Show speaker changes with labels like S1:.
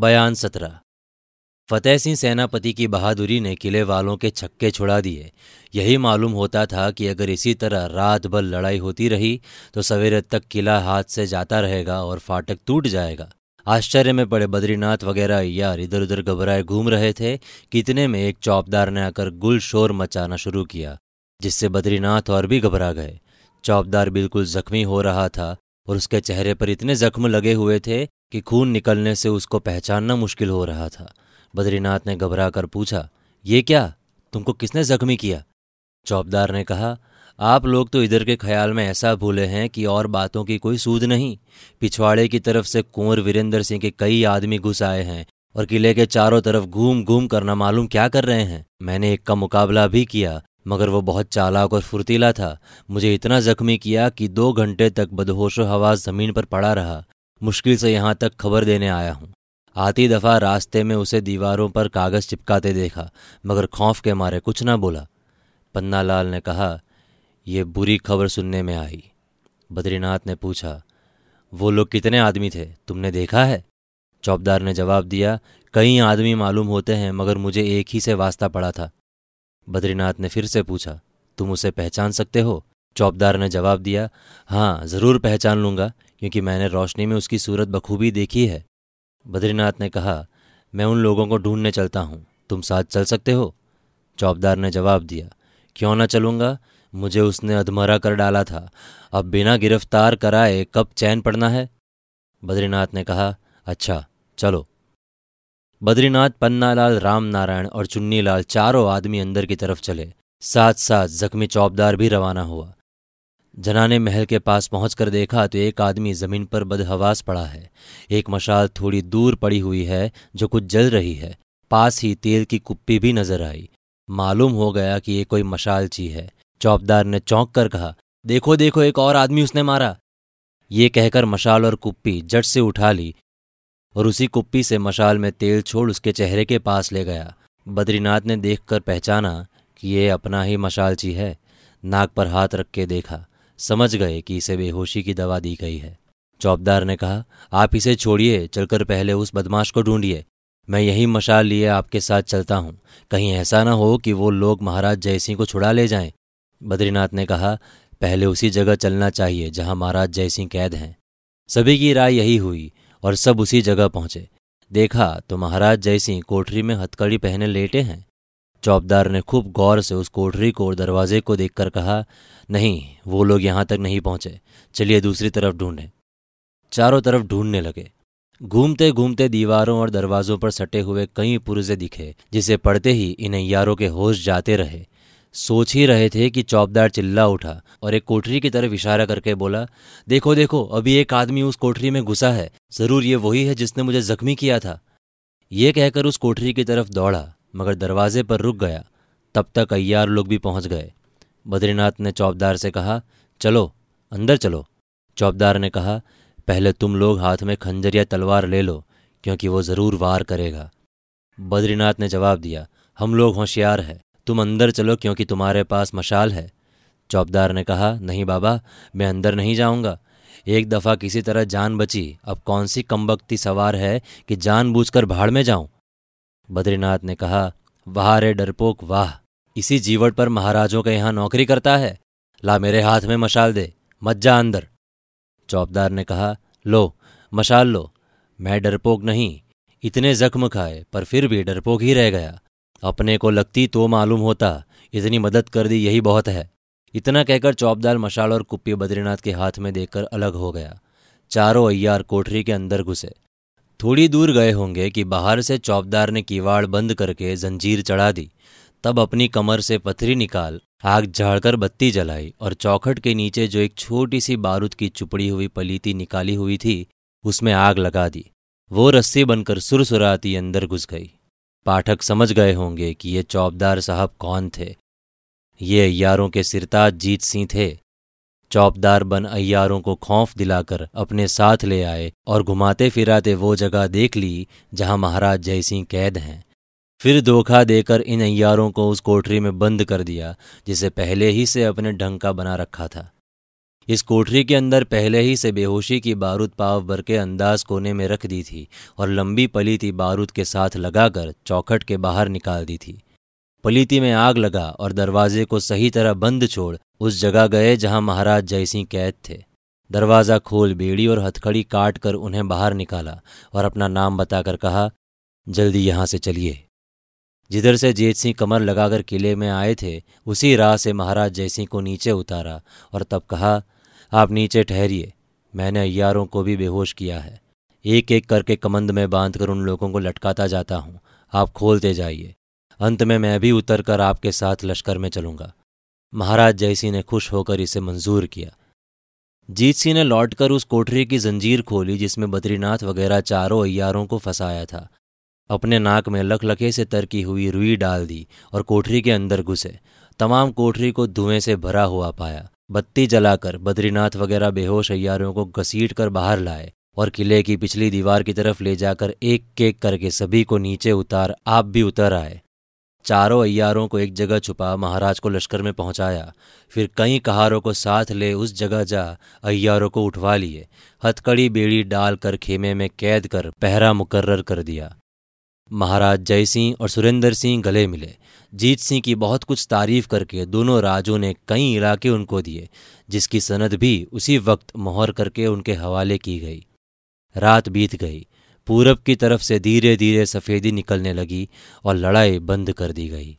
S1: बयान सत्रह। फतेह सिंह सेनापति की बहादुरी ने किले वालों के छक्के छुड़ा दिए। यही मालूम होता था कि अगर इसी तरह रात भर लड़ाई होती रही तो सवेरे तक किला हाथ से जाता रहेगा और फाटक टूट जाएगा। आश्चर्य में पड़े बद्रीनाथ वगैरह यार इधर उधर घबराए घूम रहे थे। कितने में एक चौपदार ने आकर गुल शोर मचाना शुरू किया, जिससे बद्रीनाथ और भी घबरा गए। चौपदार बिल्कुल जख्मी हो रहा था और उसके चेहरे पर इतने जख्म लगे हुए थे कि खून निकलने से उसको पहचानना मुश्किल हो रहा था। बद्रीनाथ ने घबरा कर पूछा, ये क्या? तुमको किसने जख्मी किया? चौबदार ने कहा, आप लोग तो इधर के ख्याल में ऐसा भूले हैं कि और बातों की कोई सूद नहीं। पिछवाड़े की तरफ़ से कुंवर वीरेंद्र सिंह के कई आदमी घुस आए हैं और किले के चारों तरफ़ घूम घूम करना मालूम क्या कर रहे हैं। मैंने एक का मुकाबला भी किया, मगर वो बहुत चालाक और फुर्तीला था। मुझे इतना जख्मी किया कि दो घंटे तक बदहोशो हवास ज़मीन पर पड़ा रहा। मुश्किल से यहाँ तक खबर देने आया हूँ। आती दफ़ा रास्ते में उसे दीवारों पर कागज़ चिपकाते देखा, मगर खौफ के मारे कुछ ना बोला। पन्नालाल ने कहा यह बुरी खबर सुनने में आई। बद्रीनाथ ने पूछा, वो लोग कितने आदमी थे? तुमने देखा है? चौबदार ने जवाब दिया, कई आदमी मालूम होते हैं, मगर मुझे एक ही से वास्ता पड़ा था। बद्रीनाथ ने फिर से पूछा, तुम उसे पहचान सकते हो? चौबदार ने जवाब दिया हाँ ज़रूर पहचान लूँगा। क्योंकि मैंने रोशनी में उसकी सूरत बखूबी देखी है। बद्रीनाथ ने कहा, मैं उन लोगों को ढूँढने चलता हूँ। तुम साथ चल सकते हो? चौबदार ने जवाब दिया, क्यों ना चलूँगा? मुझे उसने अधमरा कर डाला था। अब बिना गिरफ़्तार कराए कब चैन पड़ना है? बद्रीनाथ ने कहा अच्छा चलो। बद्रीनाथ, पन्नालाल राम नारायण और चुन्नीलाल चारों आदमी अंदर की तरफ़ चले। साथ साथ जख्मी चौबदार भी रवाना हुआ। जनाने महल के पास पहुंचकर देखा तो एक आदमी ज़मीन पर बदहवास पड़ा है। एक मशाल थोड़ी दूर पड़ी हुई है, जो कुछ जल रही है। पास ही तेल की कुप्पी भी नज़र आई। मालूम हो गया कि ये कोई मशालची है। चौबदार ने चौंक कर कहा, देखो देखो, एक और आदमी उसने मारा। ये कहकर मशाल और कुप्पी जट से उठा ली और उसी कुप्पी से मशाल में तेल छोड़ उसके चेहरे के पास ले गया। बद्रीनाथ ने देखकर पहचाना कि ये अपना ही मशालची है। नाक पर हाथ रख के देखा। समझ गए कि इसे बेहोशी की दवा दी गई है। चौबदार ने कहा, आप इसे छोड़िए, चलकर पहले उस बदमाश को ढूंढिए। मैं यही मशाल लिए आपके साथ चलता हूँ। कहीं ऐसा ना हो कि वो लोग महाराज जयसिंह को छुड़ा ले जाएँ। बद्रीनाथ ने कहा, पहले उसी जगह चलना चाहिए जहाँ महाराज जयसिंह कैद हैं। सभी की राय यही हुई, और सब उसी जगह पहुँचे। देखा तो महाराज जयसिंह कोठरी में हथकड़ी पहने लेटे हैं। चौबदार ने खूब गौर से उस कोठरी को और दरवाजे को देखकर कहा, नहीं, वो लोग यहाँ तक नहीं पहुँचे। चलिए दूसरी तरफ़ ढूंढें। चारों तरफ़ ढूँढने लगे। घूमते घूमते दीवारों और दरवाजों पर सटे हुए कई पुरजे दिखे, जिसे पढ़ते ही इन अयारों के होश जाते रहे। सोच ही रहे थे कि चौबदार चिल्ला उठा और एक कोठरी की तरफ़ इशारा करके बोला, देखो देखो, अभी एक आदमी उस कोठरी में घुसा है। ज़रूर ये वही है जिसने मुझे जख्मी किया था। ये कहकर उस कोठरी की तरफ़ दौड़ा। मगर दरवाजे पर रुक गया। तब तक अय्यार लोग भी पहुँच गए। बद्रीनाथ ने चौबदार से कहा, चलो, अंदर चलो। चौबदार ने कहा, पहले तुम लोग हाथ में खंजर या तलवार ले लो, क्योंकि वो ज़रूर वार करेगा। बद्रीनाथ ने जवाब दिया, हम लोग होशियार है। तुम अंदर चलो क्योंकि तुम्हारे पास मशाल है। चौबदार ने कहा, नहीं बाबा, मैं अंदर नहीं जाऊँगा। एक दफ़ा किसी तरह जान बची। अब कौन सी कमबख्ती सवार है कि जानबूझकर भाड़ में जाऊँ? बद्रीनाथ ने कहा, वाह रे डरपोक, वाह! इसी जीवट पर महाराजों के यहाँ नौकरी करता है। ला मेरे हाथ में मशाल दे, मत जा अंदर। चौबदार ने कहा, लो, मशाल लो। मैं डरपोक नहीं, इतने जख्म खाए, पर फिर भी डरपोक ही रह गया। अपने को लगती तो मालूम होता, इतनी मदद कर दी यही बहुत है। इतना कहकर चौबदार मशाल और कुप्पी बद्रीनाथ के हाथ में देखकर अलग हो गया। चारों अय्यार कोठरी के अंदर घुसे। थोड़ी दूर गए होंगे कि बाहर से चौबदार ने किवाड़ बंद करके जंजीर चढ़ा दी। तब अपनी कमर से पथरी निकाल आग झाड़कर बत्ती जलाई और चौखट के नीचे जो एक छोटी सी बारूद की चुपड़ी हुई पलीती निकाली हुई थी, उसमें आग लगा दी। वो रस्सी बनकर सुरसुराती अंदर घुस गई। पाठक समझ गए होंगे कि ये चौबदार साहब कौन थे। ये अय्यारों के सिरताज जीत सिंह थे। चौबदार बन अयारों को खौफ दिलाकर अपने साथ ले आए और घुमाते फिराते वो जगह देख ली, जहाँ महाराज जयसिंह कैद हैं। फिर धोखा देकर इन अय्यारों को उस कोठरी में बंद कर दिया, जिसे पहले ही से अपने ढंग का बना रखा था। इस कोठरी के अंदर पहले ही से बेहोशी की बारूद पाव भर के अंदाज कोने में रख दी थी और लंबी पलीती बारूद के साथ लगाकर चौखट के बाहर निकाल दी थी। पलीती में आग लगा और दरवाजे को सही तरह बंद छोड़ उस जगह गए जहाँ महाराज जयसिंह कैद थे। दरवाज़ा खोल बेड़ी और हथकड़ी काट कर उन्हें बाहर निकाला और अपना नाम बताकर कहा, जल्दी यहाँ से चलिए। जिधर से जेत सिंह कमर लगाकर किले में आए थे, उसी राह से महाराज जयसिंह को नीचे उतारा और तब कहा, आप नीचे ठहरिए, मैंने अयारों को भी बेहोश किया है। एक एक करके कमंद में बांधकर उन लोगों को लटकाता जाता हूँ। आप खोलते जाइए। अंत में मैं भी उतर कर आपके साथ लश्कर में चलूँगा। महाराज जयसिंह ने खुश होकर इसे मंजूर किया। जीत सिंह ने लौटकर उस कोठरी की जंजीर खोली, जिसमें बद्रीनाथ वगैरह चारों अयारों को फंसाया था। अपने नाक में लखलखे से तरकी हुई रुई डाल दी और कोठरी के अंदर घुसे। तमाम कोठरी को धुएँ से भरा हुआ पाया। बत्ती जलाकर बद्रीनाथ वगैरह बेहोश अयारों को घसीट कर बाहर लाए और किले की पिछली दीवार की तरफ़ ले जाकर एक केक करके सभी को नीचे उतार आप भी उतर आए। चारों अयारों को एक जगह छुपा, महाराज को लश्कर में पहुँचाया। फिर कई कहारों को साथ ले उस जगह जा अयारों को उठवा लिए। हथकड़ी बेड़ी डालकर खेमे में कैद कर पहरा मुकर्र कर दिया। महाराज जय सिंह और सुरेंद्र सिंह गले मिले। जीत सिंह की बहुत कुछ तारीफ़ करके दोनों राजों ने कई इलाके उनको दिए, जिसकी सनद भी उसी वक्त मोहर करके उनके हवाले की गई। रात बीत गई। पूरब की तरफ़ से धीरे धीरे सफ़ेदी निकलने लगी और लड़ाई बंद कर दी गई।